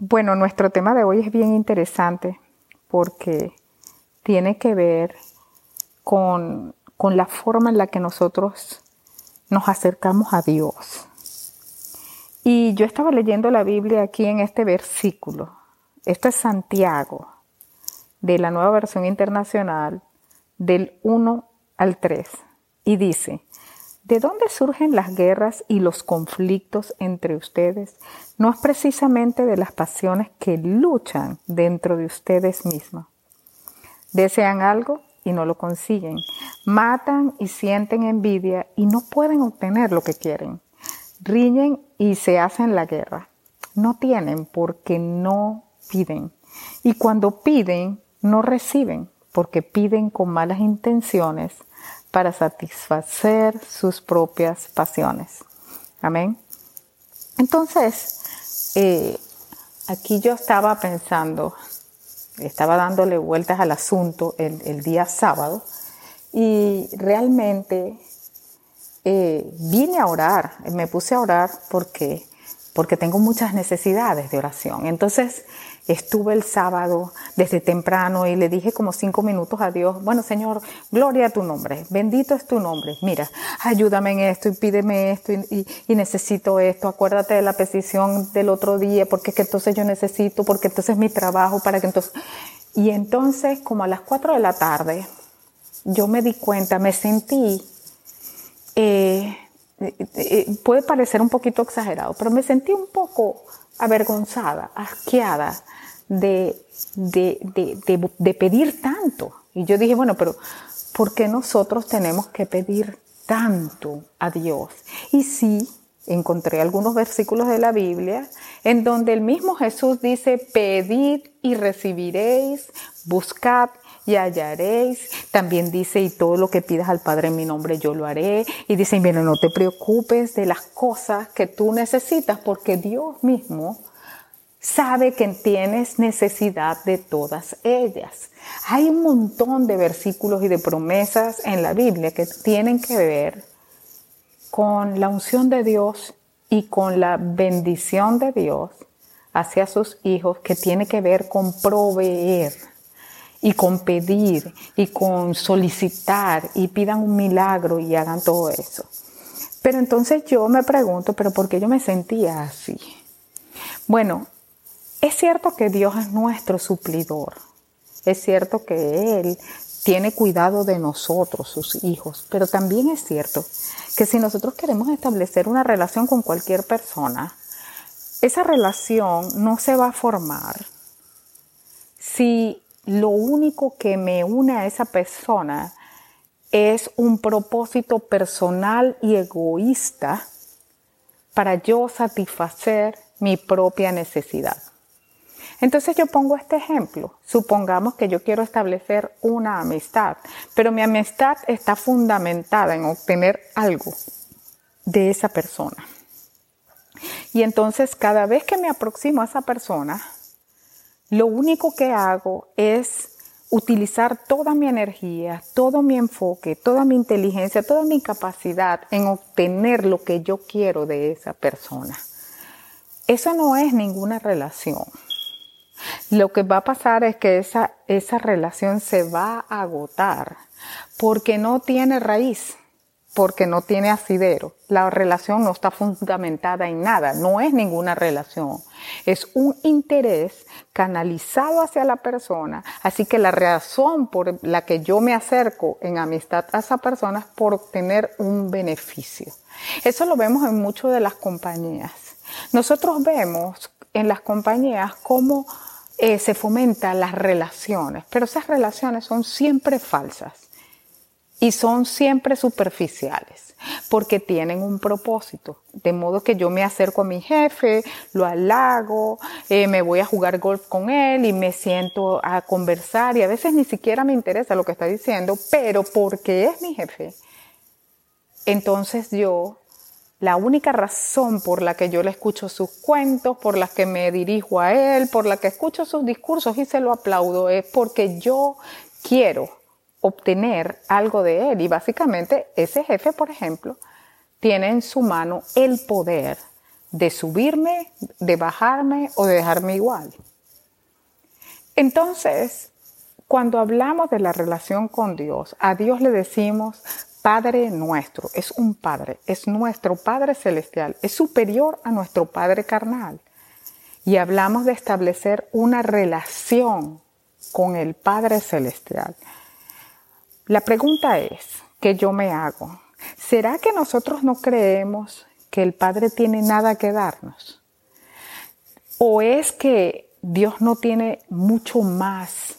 Bueno, nuestro tema de hoy es bien interesante porque tiene que ver con, con la forma en la que nosotros nos acercamos a Dios. Y yo estaba leyendo la Biblia aquí en este versículo. Esto es Santiago, de la nueva versión internacional, del 1 al 3. Y dice, ¿de dónde surgen las guerras y los conflictos entre ustedes? No es precisamente de las pasiones que luchan dentro de ustedes mismos. Desean algo y no lo consiguen. Matan y sienten envidia y no pueden obtener lo que quieren. Riñen y se hacen la guerra. No tienen porque no piden. Y cuando piden, no reciben porque piden con malas intenciones para satisfacer sus propias pasiones. Amén. Entonces, eh, aquí yo estaba pensando, estaba dándole vueltas al asunto el, día sábado y realmente eh, vine a orar, me puse a orar porque, porque tengo muchas necesidades de oración. Entonces, Estuve el sábado desde temprano y le dije como cinco minutos a Dios, bueno Señor, gloria a tu nombre, bendito es tu nombre, mira, ayúdame en esto y pídeme esto y, necesito esto, acuérdate de la petición del otro día, porque es que entonces yo necesito, porque entonces es mi trabajo, para que entonces... Y entonces como a las cuatro de la tarde, yo me di cuenta, me sentí, eh, eh, eh, puede parecer un poquito exagerado, pero me sentí un poco avergonzada, asqueada de, de, pedir tanto. Y yo dije, bueno, pero ¿por qué nosotros tenemos que pedir tanto a Dios? Y sí, encontré algunos versículos de la Biblia en donde el mismo Jesús dice, pedid y recibiréis, buscad y hallaréis. También dice, y todo lo que pidas al Padre en mi nombre yo lo haré. Y dice, mira, no te preocupes de las cosas que tú necesitas porque Dios mismo sabe que tienes necesidad de todas ellas. Hay un montón de versículos y de promesas en la Biblia que tienen que ver con la unción de Dios y con la bendición de Dios hacia sus hijos que tiene que ver con proveer y con pedir y con solicitar y pidan un milagro y hagan todo eso. Pero entonces yo me pregunto, ¿pero por qué yo me sentía así? Bueno, es cierto que Dios es nuestro suplidor. Es cierto que Él tiene cuidado de nosotros, sus hijos, pero también es cierto que si nosotros queremos establecer una relación con cualquier persona, esa relación no se va a formar si lo único que me une a esa persona es un propósito personal y egoísta para yo satisfacer mi propia necesidad. Entonces yo pongo este ejemplo. Supongamos que yo quiero establecer una amistad, pero mi amistad está fundamentada en obtener algo de esa persona. Y entonces cada vez que me aproximo a esa persona, lo único que hago es utilizar toda mi energía, todo mi enfoque, toda mi inteligencia, toda mi capacidad en obtener lo que yo quiero de esa persona. Eso no es ninguna relación. Lo que va a pasar es que esa, esa relación se va a agotar porque no tiene raíz, porque no tiene asidero. La relación no está fundamentada en nada, no es ninguna relación. Es un interés canalizado hacia la persona. Así que la razón por la que yo me acerco en amistad a esa persona es por obtener un beneficio. Eso lo vemos en muchas de las compañías. Nosotros vemos en las compañías cómo eh, se fomentan las relaciones, pero esas relaciones son siempre falsas y son siempre superficiales porque tienen un propósito. De modo que yo me acerco a mi jefe, lo halago, eh, me voy a jugar golf con él y me siento a conversar y a veces ni siquiera me interesa lo que está diciendo, pero porque es mi jefe, entonces yo la única razón por la que yo le escucho sus cuentos, por la que me dirijo a él, por la que escucho sus discursos y se lo aplaudo es porque yo quiero obtener algo de él. Y básicamente ese jefe, por ejemplo, tiene en su mano el poder de subirme, de bajarme o de dejarme igual. Entonces, cuando hablamos de la relación con Dios, a Dios le decimos Padre nuestro, es un Padre, es nuestro Padre celestial, es superior a nuestro Padre carnal. Y hablamos de establecer una relación con el Padre celestial. La pregunta es, que yo me hago, ¿será que nosotros no creemos que el Padre tiene nada que darnos? ¿O es que Dios no tiene mucho más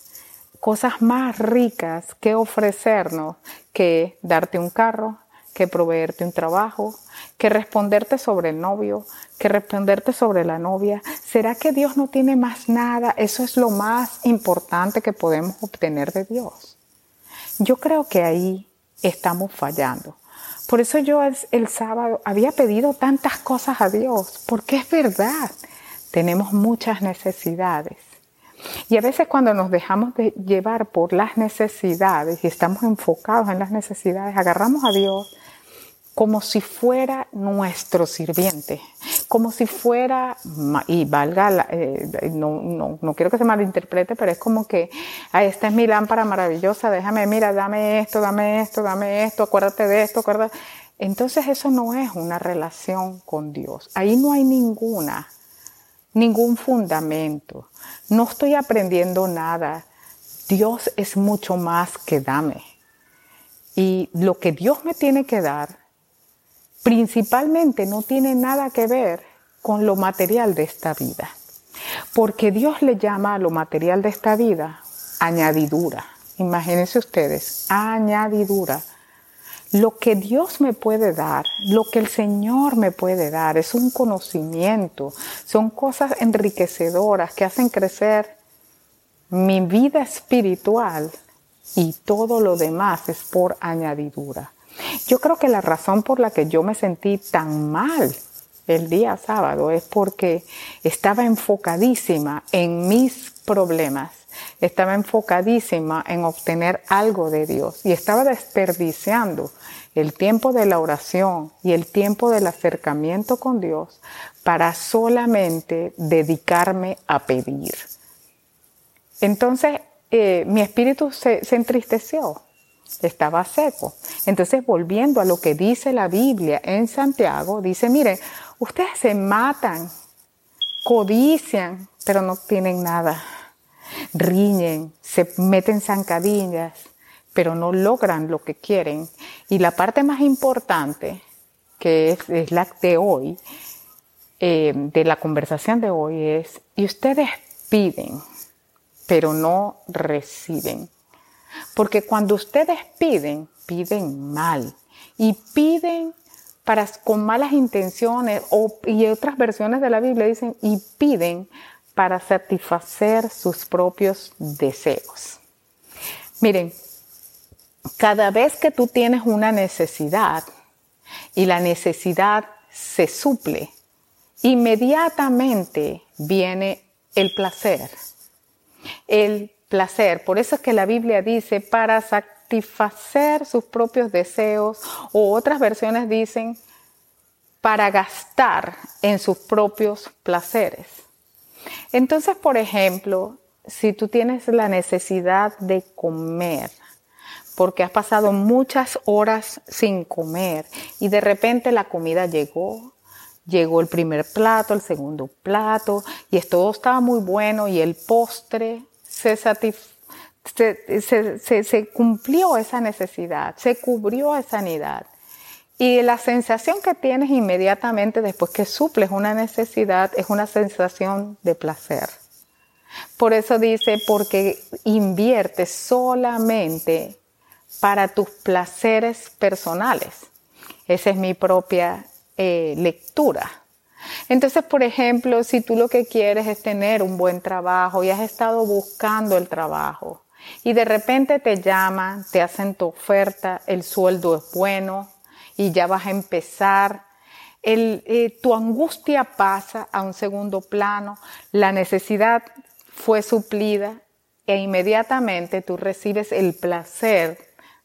cosas más ricas que ofrecernos que darte un carro, que proveerte un trabajo, que responderte sobre el novio, que responderte sobre la novia. ¿Será que Dios no tiene más nada? Eso es lo más importante que podemos obtener de Dios. Yo creo que ahí estamos fallando. Por eso yo el, sábado había pedido tantas cosas a Dios, porque es verdad, tenemos muchas necesidades. Y a veces cuando nos dejamos de llevar por las necesidades y estamos enfocados en las necesidades, agarramos a Dios como si fuera nuestro sirviente, como si fuera, y valga, eh, no, no, no, quiero que se malinterprete, pero es como que, ah, esta es mi lámpara maravillosa, déjame, mira, dame esto, dame esto, dame esto, acuérdate de esto, acuérdate. Entonces eso no es una relación con Dios. Ahí no hay ninguna ningún fundamento. No estoy aprendiendo nada. Dios es mucho más que dame. Y lo que Dios me tiene que dar, principalmente no tiene nada que ver con lo material de esta vida. Porque Dios le llama a lo material de esta vida añadidura. Imagínense ustedes, añadidura. Lo que Dios me puede dar, lo que el Señor me puede dar, es un conocimiento, son cosas enriquecedoras que hacen crecer mi vida espiritual y todo lo demás es por añadidura. Yo creo que la razón por la que yo me sentí tan mal el día sábado es porque estaba enfocadísima en mis problemas estaba enfocadísima en obtener algo de Dios y estaba desperdiciando el tiempo de la oración y el tiempo del acercamiento con Dios para solamente dedicarme a pedir. Entonces eh, mi espíritu se, se entristeció, estaba seco. Entonces volviendo a lo que dice la Biblia en Santiago, dice, miren, ustedes se matan, codician, pero no tienen nada riñen, se meten zancadillas, pero no logran lo que quieren. Y la parte más importante, que es, la de hoy, eh, de la conversación de hoy, es, y ustedes piden, pero no reciben. Porque cuando ustedes piden, piden mal. Y piden para, con malas intenciones, y otras versiones de la Biblia dicen, y piden para satisfacer sus propios deseos. Miren, cada vez que tú tienes una necesidad y la necesidad se suple, inmediatamente viene el placer. El placer, por eso es que la Biblia dice para satisfacer sus propios deseos o otras versiones dicen para gastar en sus propios placeres. Entonces, por ejemplo, si tú tienes la necesidad de comer, porque has pasado muchas horas sin comer y de repente la comida llegó, llegó el primer plato, el segundo plato y todo estaba muy bueno y el postre se, se, cumplió esa necesidad, se cubrió esa necesidad. Y la sensación que tienes inmediatamente después que suples una necesidad es una sensación de placer. Por eso dice, porque inviertes solamente para tus placeres personales. Esa es mi propia eh, lectura. Entonces, por ejemplo, si tú lo que quieres es tener un buen trabajo y has estado buscando el trabajo y de repente te llaman, te hacen tu oferta, el sueldo es bueno, y ya vas a empezar. Eh, tu angustia pasa a un segundo plano, la necesidad fue suplida e inmediatamente tú recibes el placer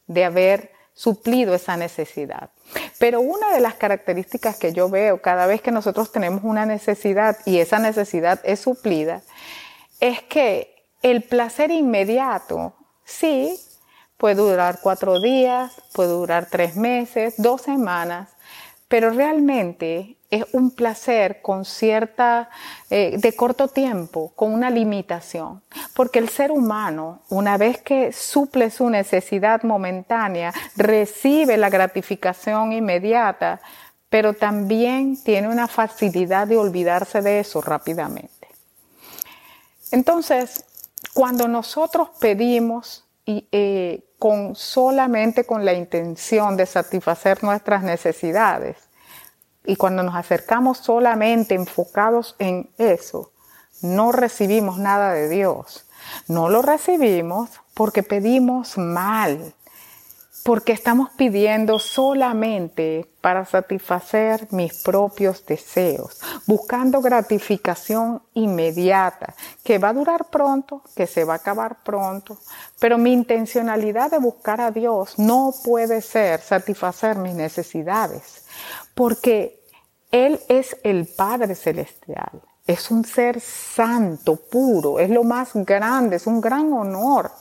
de haber suplido esa necesidad. Pero una de las características que yo veo cada vez que nosotros tenemos una necesidad y esa necesidad es suplida, es que el placer inmediato, sí, puede durar cuatro días, puede durar tres meses, dos semanas, pero realmente es un placer con cierta, eh, de corto tiempo, con una limitación. Porque el ser humano, una vez que suple su necesidad momentánea, recibe la gratificación inmediata, pero también tiene una facilidad de olvidarse de eso rápidamente. Entonces, cuando nosotros pedimos y, eh, con solamente con la intención de satisfacer nuestras necesidades, y cuando nos acercamos solamente enfocados en eso, no recibimos nada de Dios. No lo recibimos porque pedimos mal, porque estamos pidiendo solamente para satisfacer mis propios deseos, buscando gratificación inmediata, que va a durar pronto, que se va a acabar pronto, pero mi intencionalidad de buscar a Dios no puede ser satisfacer mis necesidades, porque Él es el Padre Celestial, es un ser santo, puro, es lo más grande, es un gran honor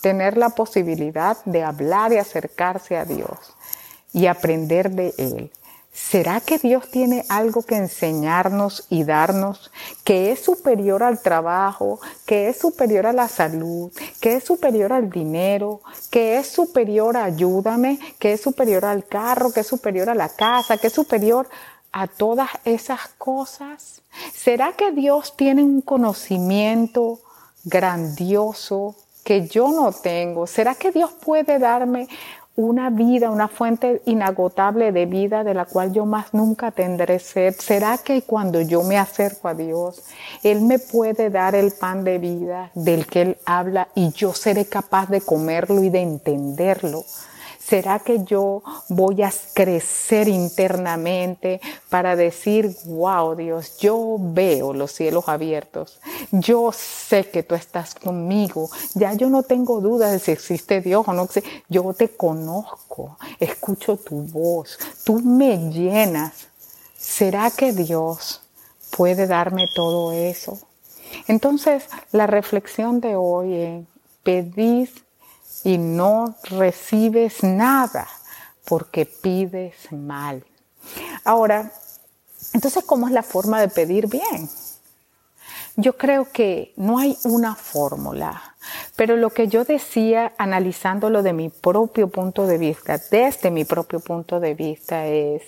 tener la posibilidad de hablar y acercarse a Dios y aprender de Él. ¿Será que Dios tiene algo que enseñarnos y darnos que es superior al trabajo, que es superior a la salud, que es superior al dinero, que es superior a ayúdame, que es superior al carro, que es superior a la casa, que es superior a todas esas cosas? ¿Será que Dios tiene un conocimiento grandioso que yo no tengo? ¿Será que Dios puede darme una vida, una fuente inagotable de vida de la cual yo más nunca tendré sed? ¿Será que cuando yo me acerco a Dios, Él me puede dar el pan de vida del que Él habla y yo seré capaz de comerlo y de entenderlo? ¿Será que yo voy a crecer internamente para decir, wow Dios, yo veo los cielos abiertos, yo sé que tú estás conmigo, ya yo no tengo duda de si existe Dios o no, yo te conozco, escucho tu voz, tú me llenas. ¿Será que Dios puede darme todo eso? Entonces, la reflexión de hoy es, pedid y no recibes nada porque pides mal. Ahora, entonces, ¿cómo es la forma de pedir bien? Yo creo que no hay una fórmula, pero lo que yo decía analizándolo de mi propio punto de vista, desde mi propio punto de vista es,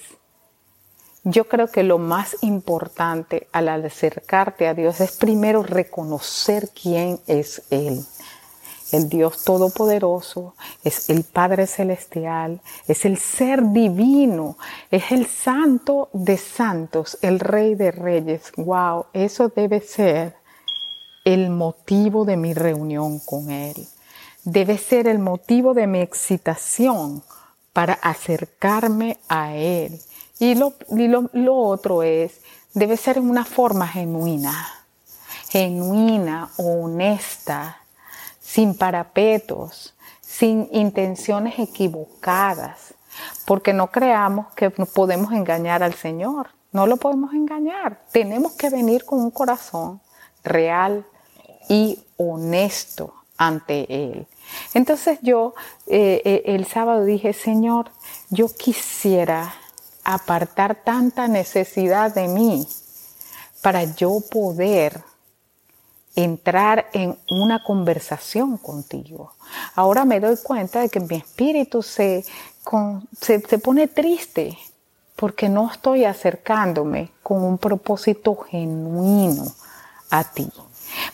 yo creo que lo más importante al acercarte a Dios es primero reconocer quién es Él el Dios Todopoderoso, es el Padre Celestial, es el Ser Divino, es el Santo de Santos, el Rey de Reyes. ¡Wow! Eso debe ser el motivo de mi reunión con Él. Debe ser el motivo de mi excitación para acercarme a Él. Y lo, lo otro es, debe ser en una forma genuina, genuina, honesta, sin parapetos, sin intenciones equivocadas, porque no creamos que podemos engañar al Señor. No lo podemos engañar. Tenemos que venir con un corazón real y honesto ante Él. Entonces yo eh, eh, el sábado dije, Señor, yo quisiera apartar tanta necesidad de mí para yo poder entrar en una conversación contigo. Ahora me doy cuenta de que mi espíritu se, se, se pone triste porque no estoy acercándome con un propósito genuino a ti.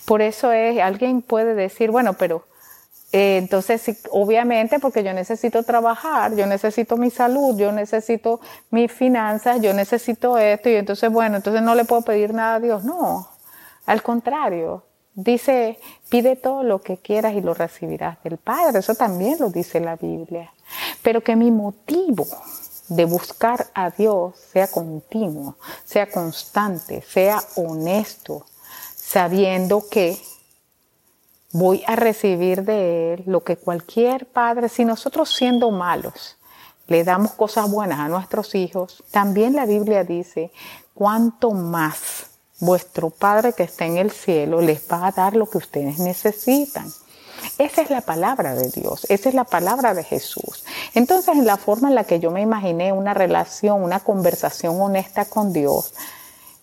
Por eso es, alguien puede decir, bueno, pero eh, entonces, obviamente, porque yo necesito trabajar, yo necesito mi salud, yo necesito mis finanzas, yo necesito esto, y entonces, bueno, entonces no le puedo pedir nada a Dios. No, al contrario, Dice, pide todo lo que quieras y lo recibirás del Padre. Eso también lo dice la Biblia. Pero que mi motivo de buscar a Dios sea continuo, sea constante, sea honesto, sabiendo que voy a recibir de Él lo que cualquier padre, si nosotros siendo malos, le damos cosas buenas a nuestros hijos, también la Biblia dice, cuánto más vuestro Padre que está en el cielo les va a dar lo que ustedes necesitan. Esa es la palabra de Dios, esa es la palabra de Jesús. Entonces, en la forma en la que yo me imaginé una relación, una conversación honesta con Dios,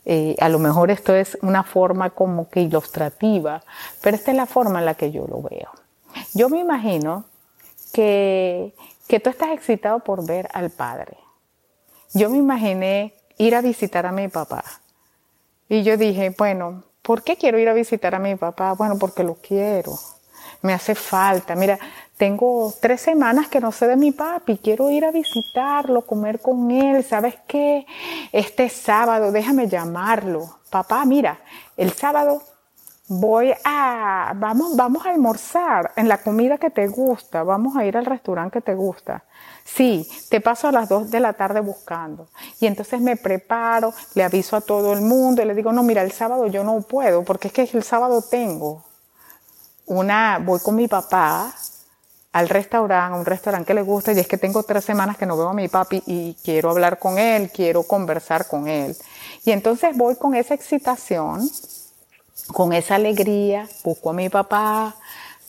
eh, a lo mejor esto es una forma como que ilustrativa, pero esta es la forma en la que yo lo veo. Yo me imagino que, que tú estás excitado por ver al Padre. Yo me imaginé ir a visitar a mi papá. Y yo dije, bueno, ¿por qué quiero ir a visitar a mi papá? Bueno, porque lo quiero me hace falta. Mira, tengo tres semanas que no sé de mi papi, quiero ir a visitarlo, comer con él, ¿sabes qué? Este sábado, déjame llamarlo. Papá, mira, el sábado voy a, vamos, vamos a almorzar en la comida que te gusta, vamos a ir al restaurante que te gusta. Sí, te paso a las dos de la tarde buscando. Y entonces me preparo, le aviso a todo el mundo y le digo, no, mira, el sábado yo no puedo, porque es que el sábado tengo una, voy con mi papá al restaurante, a un restaurante que le gusta, y es que tengo tres semanas que no veo a mi papi y quiero hablar con él, quiero conversar con él. Y entonces voy con esa excitación, con esa alegría, busco a mi papá,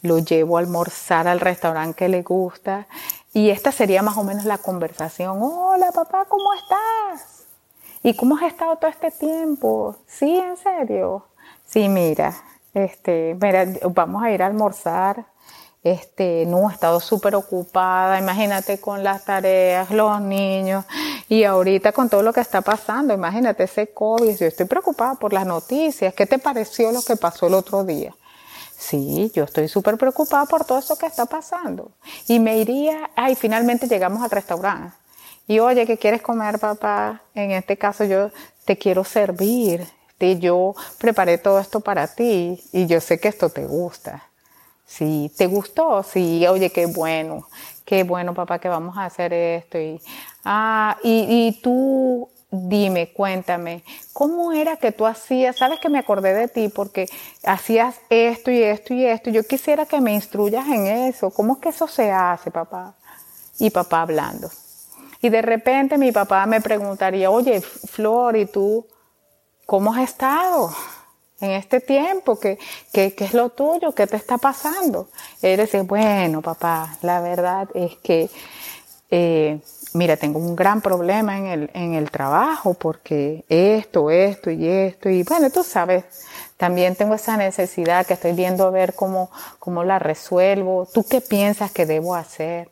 lo llevo a almorzar al restaurante que le gusta, y esta sería más o menos la conversación. Hola papá, ¿cómo estás? ¿Y cómo has estado todo este tiempo? Sí, en serio. Sí, mira, este, mira, vamos a ir a almorzar. Este, no, he estado súper ocupada, imagínate con las tareas, los niños, y ahorita con todo lo que está pasando, imagínate ese COVID, yo estoy preocupada por las noticias, ¿qué te pareció lo que pasó el otro día? Sí, yo estoy súper preocupada por todo eso que está pasando. Y me iría, ay, finalmente llegamos al restaurante. Y oye, ¿qué quieres comer, papá? En este caso yo te quiero servir yo preparé todo esto para ti y yo sé que esto te gusta. Si te gustó, sí, oye, qué bueno, qué bueno, papá, que vamos a hacer esto. Y, ah, y, y tú dime, cuéntame, ¿cómo era que tú hacías? Sabes que me acordé de ti porque hacías esto y esto y esto. Yo quisiera que me instruyas en eso. ¿Cómo es que eso se hace, papá? Y papá hablando. Y de repente mi papá me preguntaría, oye, Flor, ¿y tú? ¿Cómo has estado en este tiempo? ¿Qué, qué, qué es lo tuyo? ¿Qué te está pasando? Él dice, bueno, papá, la verdad es que, eh, mira, tengo un gran problema en el, en el trabajo porque esto, esto y esto, y bueno, tú sabes, también tengo esa necesidad que estoy viendo a ver cómo, cómo la resuelvo. ¿Tú qué piensas que debo hacer?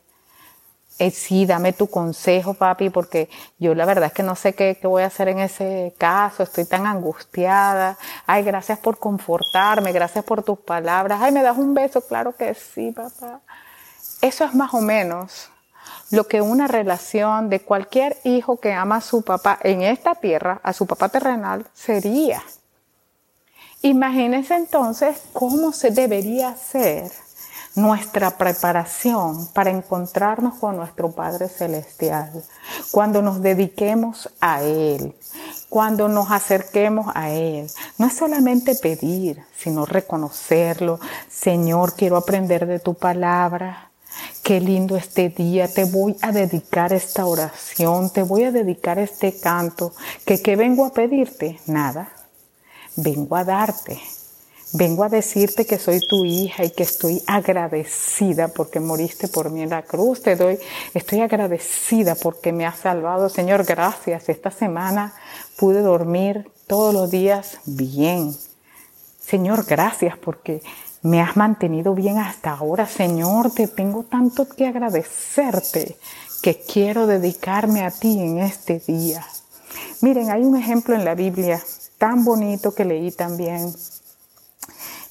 Eh, sí, dame tu consejo, papi, porque yo la verdad es que no sé qué, qué, voy a hacer en ese caso, estoy tan angustiada. Ay, gracias por confortarme, gracias por tus palabras. Ay, ¿me das un beso? Claro que sí, papá. Eso es más o menos lo que una relación de cualquier hijo que ama a su papá en esta tierra, a su papá terrenal, sería. Imagínense entonces cómo se debería hacer nuestra preparación para encontrarnos con nuestro Padre Celestial, cuando nos dediquemos a Él, cuando nos acerquemos a Él. No es solamente pedir, sino reconocerlo. Señor, quiero aprender de tu palabra. Qué lindo este día, te voy a dedicar esta oración, te voy a dedicar este canto, qué vengo a pedirte, nada, vengo a darte Vengo a decirte que soy tu hija y que estoy agradecida porque moriste por mí en la cruz. Te doy, estoy agradecida porque me has salvado. Señor, gracias. Esta semana pude dormir todos los días bien. Señor, gracias porque me has mantenido bien hasta ahora. Señor, te tengo tanto que agradecerte que quiero dedicarme a ti en este día. Miren, hay un ejemplo en la Biblia tan bonito que leí también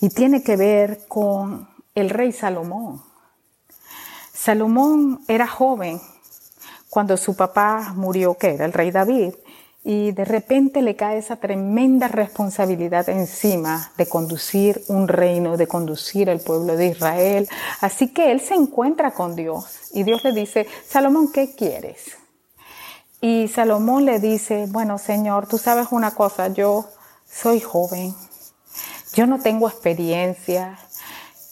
y tiene que ver con el rey Salomón. Salomón era joven cuando su papá murió, que era el rey David, y de repente le cae esa tremenda responsabilidad encima de conducir un reino, de conducir el pueblo de Israel. Así que él se encuentra con Dios y Dios le dice, Salomón, ¿qué quieres? Y Salomón le dice, bueno, Señor, tú sabes una cosa, yo soy joven, yo no tengo experiencia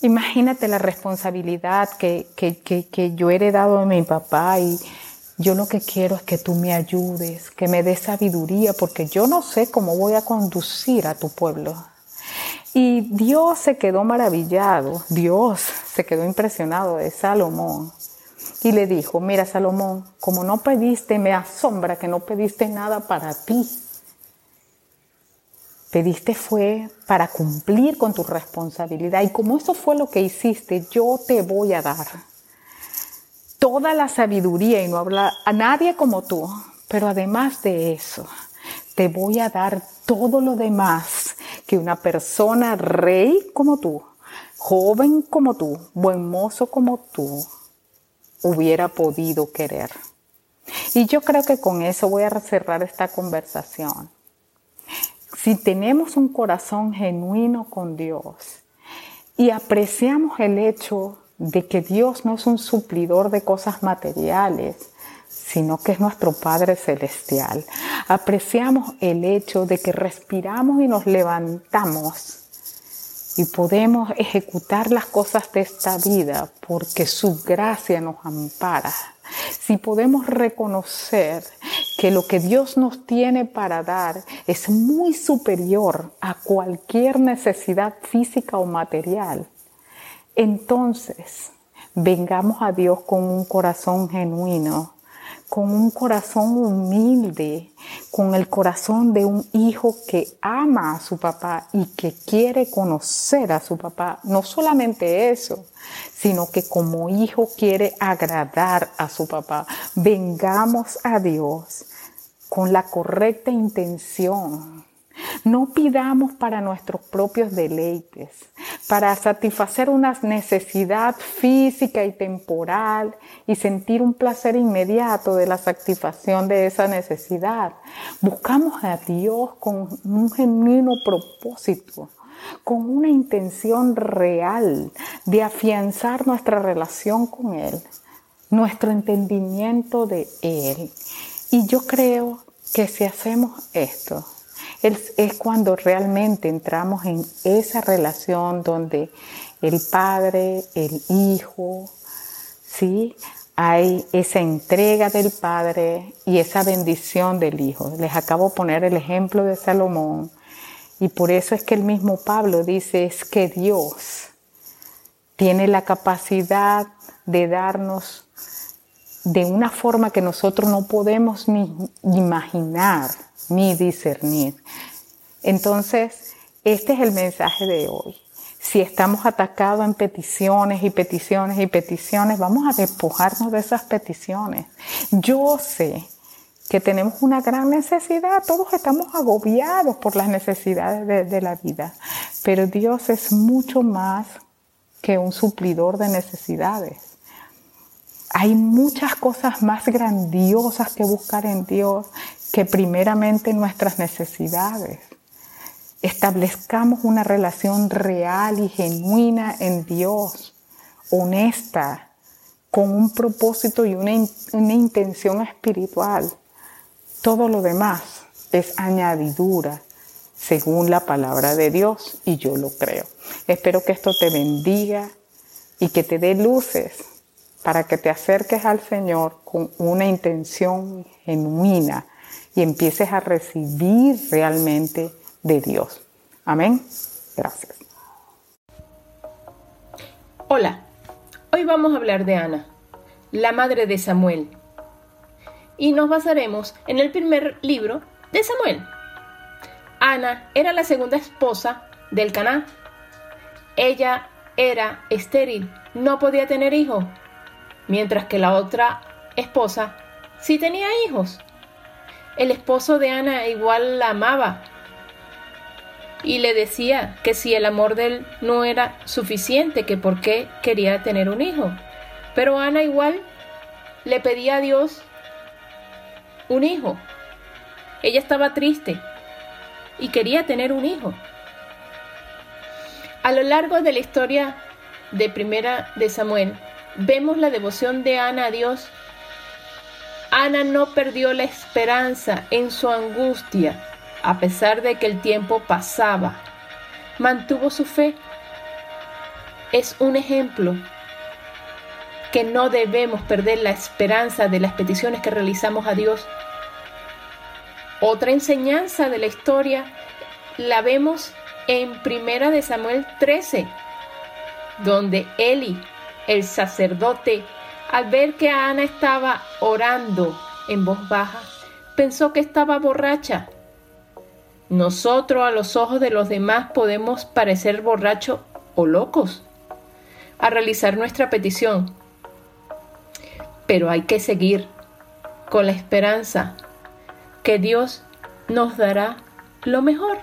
Imagínate la responsabilidad que, que, que, que yo he heredado de mi papá y yo lo que quiero es que tú me ayudes, que me des sabiduría, porque yo no sé cómo voy a conducir a tu pueblo. Y Dios se quedó maravillado, Dios se quedó impresionado de Salomón y le dijo, mira Salomón, como no pediste, me asombra que no pediste nada para ti. Pediste fue para cumplir con tu responsabilidad y como eso fue lo que hiciste, yo te voy a dar toda la sabiduría y no habla a nadie como tú, pero además de eso, te voy a dar todo lo demás que una persona rey como tú, joven como tú, buen mozo como tú, hubiera podido querer. Y yo creo que con eso voy a cerrar esta conversación. Si tenemos un corazón genuino con Dios y apreciamos el hecho de que Dios no es un suplidor de cosas materiales, sino que es nuestro Padre Celestial. Apreciamos el hecho de que respiramos y nos levantamos y podemos ejecutar las cosas de esta vida porque su gracia nos ampara. Si podemos reconocer que lo que Dios nos tiene para dar es muy superior a cualquier necesidad física o material, entonces, vengamos a Dios con un corazón genuino, con un corazón humilde, con el corazón de un hijo que ama a su papá y que quiere conocer a su papá. No solamente eso, sino que como hijo quiere agradar a su papá. Vengamos a Dios con la correcta intención no pidamos para nuestros propios deleites, para satisfacer una necesidad física y temporal y sentir un placer inmediato de la satisfacción de esa necesidad. Buscamos a Dios con un genuino propósito, con una intención real de afianzar nuestra relación con Él, nuestro entendimiento de Él. Y yo creo que si hacemos esto, es, cuando realmente entramos en esa relación donde el padre, el hijo, ¿sí? Hay esa entrega del padre y esa bendición del hijo. Les acabo de poner el ejemplo de Salomón y por eso es que el mismo Pablo dice es que Dios tiene la capacidad de darnos de una forma que nosotros no podemos ni imaginar ni discernir. Entonces, este es el mensaje de hoy. Si estamos atacados en peticiones y peticiones y peticiones, vamos a despojarnos de esas peticiones. Yo sé que tenemos una gran necesidad, todos estamos agobiados por las necesidades de, la vida, pero Dios es mucho más que un suplidor de necesidades. Hay muchas cosas más grandiosas que buscar en Dios que primeramente nuestras necesidades. Establezcamos una relación real y genuina en Dios, honesta, con un propósito y una, una intención espiritual. Todo lo demás es añadidura según la palabra de Dios y yo lo creo. Espero que esto te bendiga y que te dé luces para que te acerques al Señor con una intención genuina y empieces a recibir realmente de Dios. Amén. Gracias. Hola, hoy vamos a hablar de Ana, la madre de Samuel. Y nos basaremos en el primer libro de Samuel. Ana era la segunda esposa del Caná. Ella era estéril, no podía tener hijos, mientras que la otra esposa sí tenía hijos. El esposo de Ana igual la amaba y le decía que si el amor de él no era suficiente, que por qué quería tener un hijo. Pero Ana igual le pedía a Dios un hijo. Ella estaba triste y quería tener un hijo. A lo largo de la historia de Primera de Samuel, vemos la devoción de Ana a Dios Ana no perdió la esperanza en su angustia, a pesar de que el tiempo pasaba. Mantuvo su fe. es un ejemplo que no debemos perder la esperanza de las peticiones que realizamos a Dios. Otra enseñanza de la historia la vemos en Primera de Samuel 13, donde Eli, el sacerdote, al ver que Ana estaba orando en voz baja, pensó que estaba borracha. Nosotros a los ojos de los demás podemos parecer borrachos o locos a realizar nuestra petición, pero hay que seguir con la esperanza que Dios nos dará lo mejor.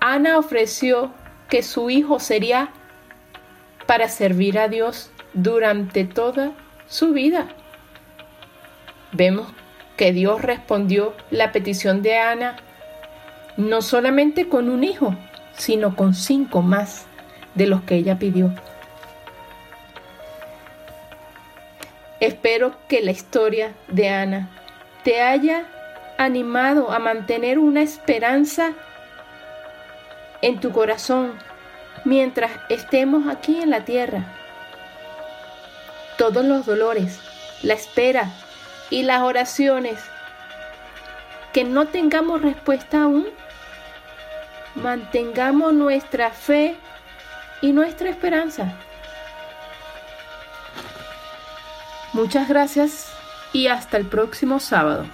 Ana ofreció que su hijo sería para servir a Dios durante toda su vida. Vemos que Dios respondió la petición de Ana no solamente con un hijo, sino con cinco más de los que ella pidió. Espero que la historia de Ana te haya animado a mantener una esperanza en tu corazón mientras estemos aquí en la tierra. Todos los dolores, la espera y las oraciones que no tengamos respuesta aún, mantengamos nuestra fe y nuestra esperanza. Muchas gracias y hasta el próximo sábado.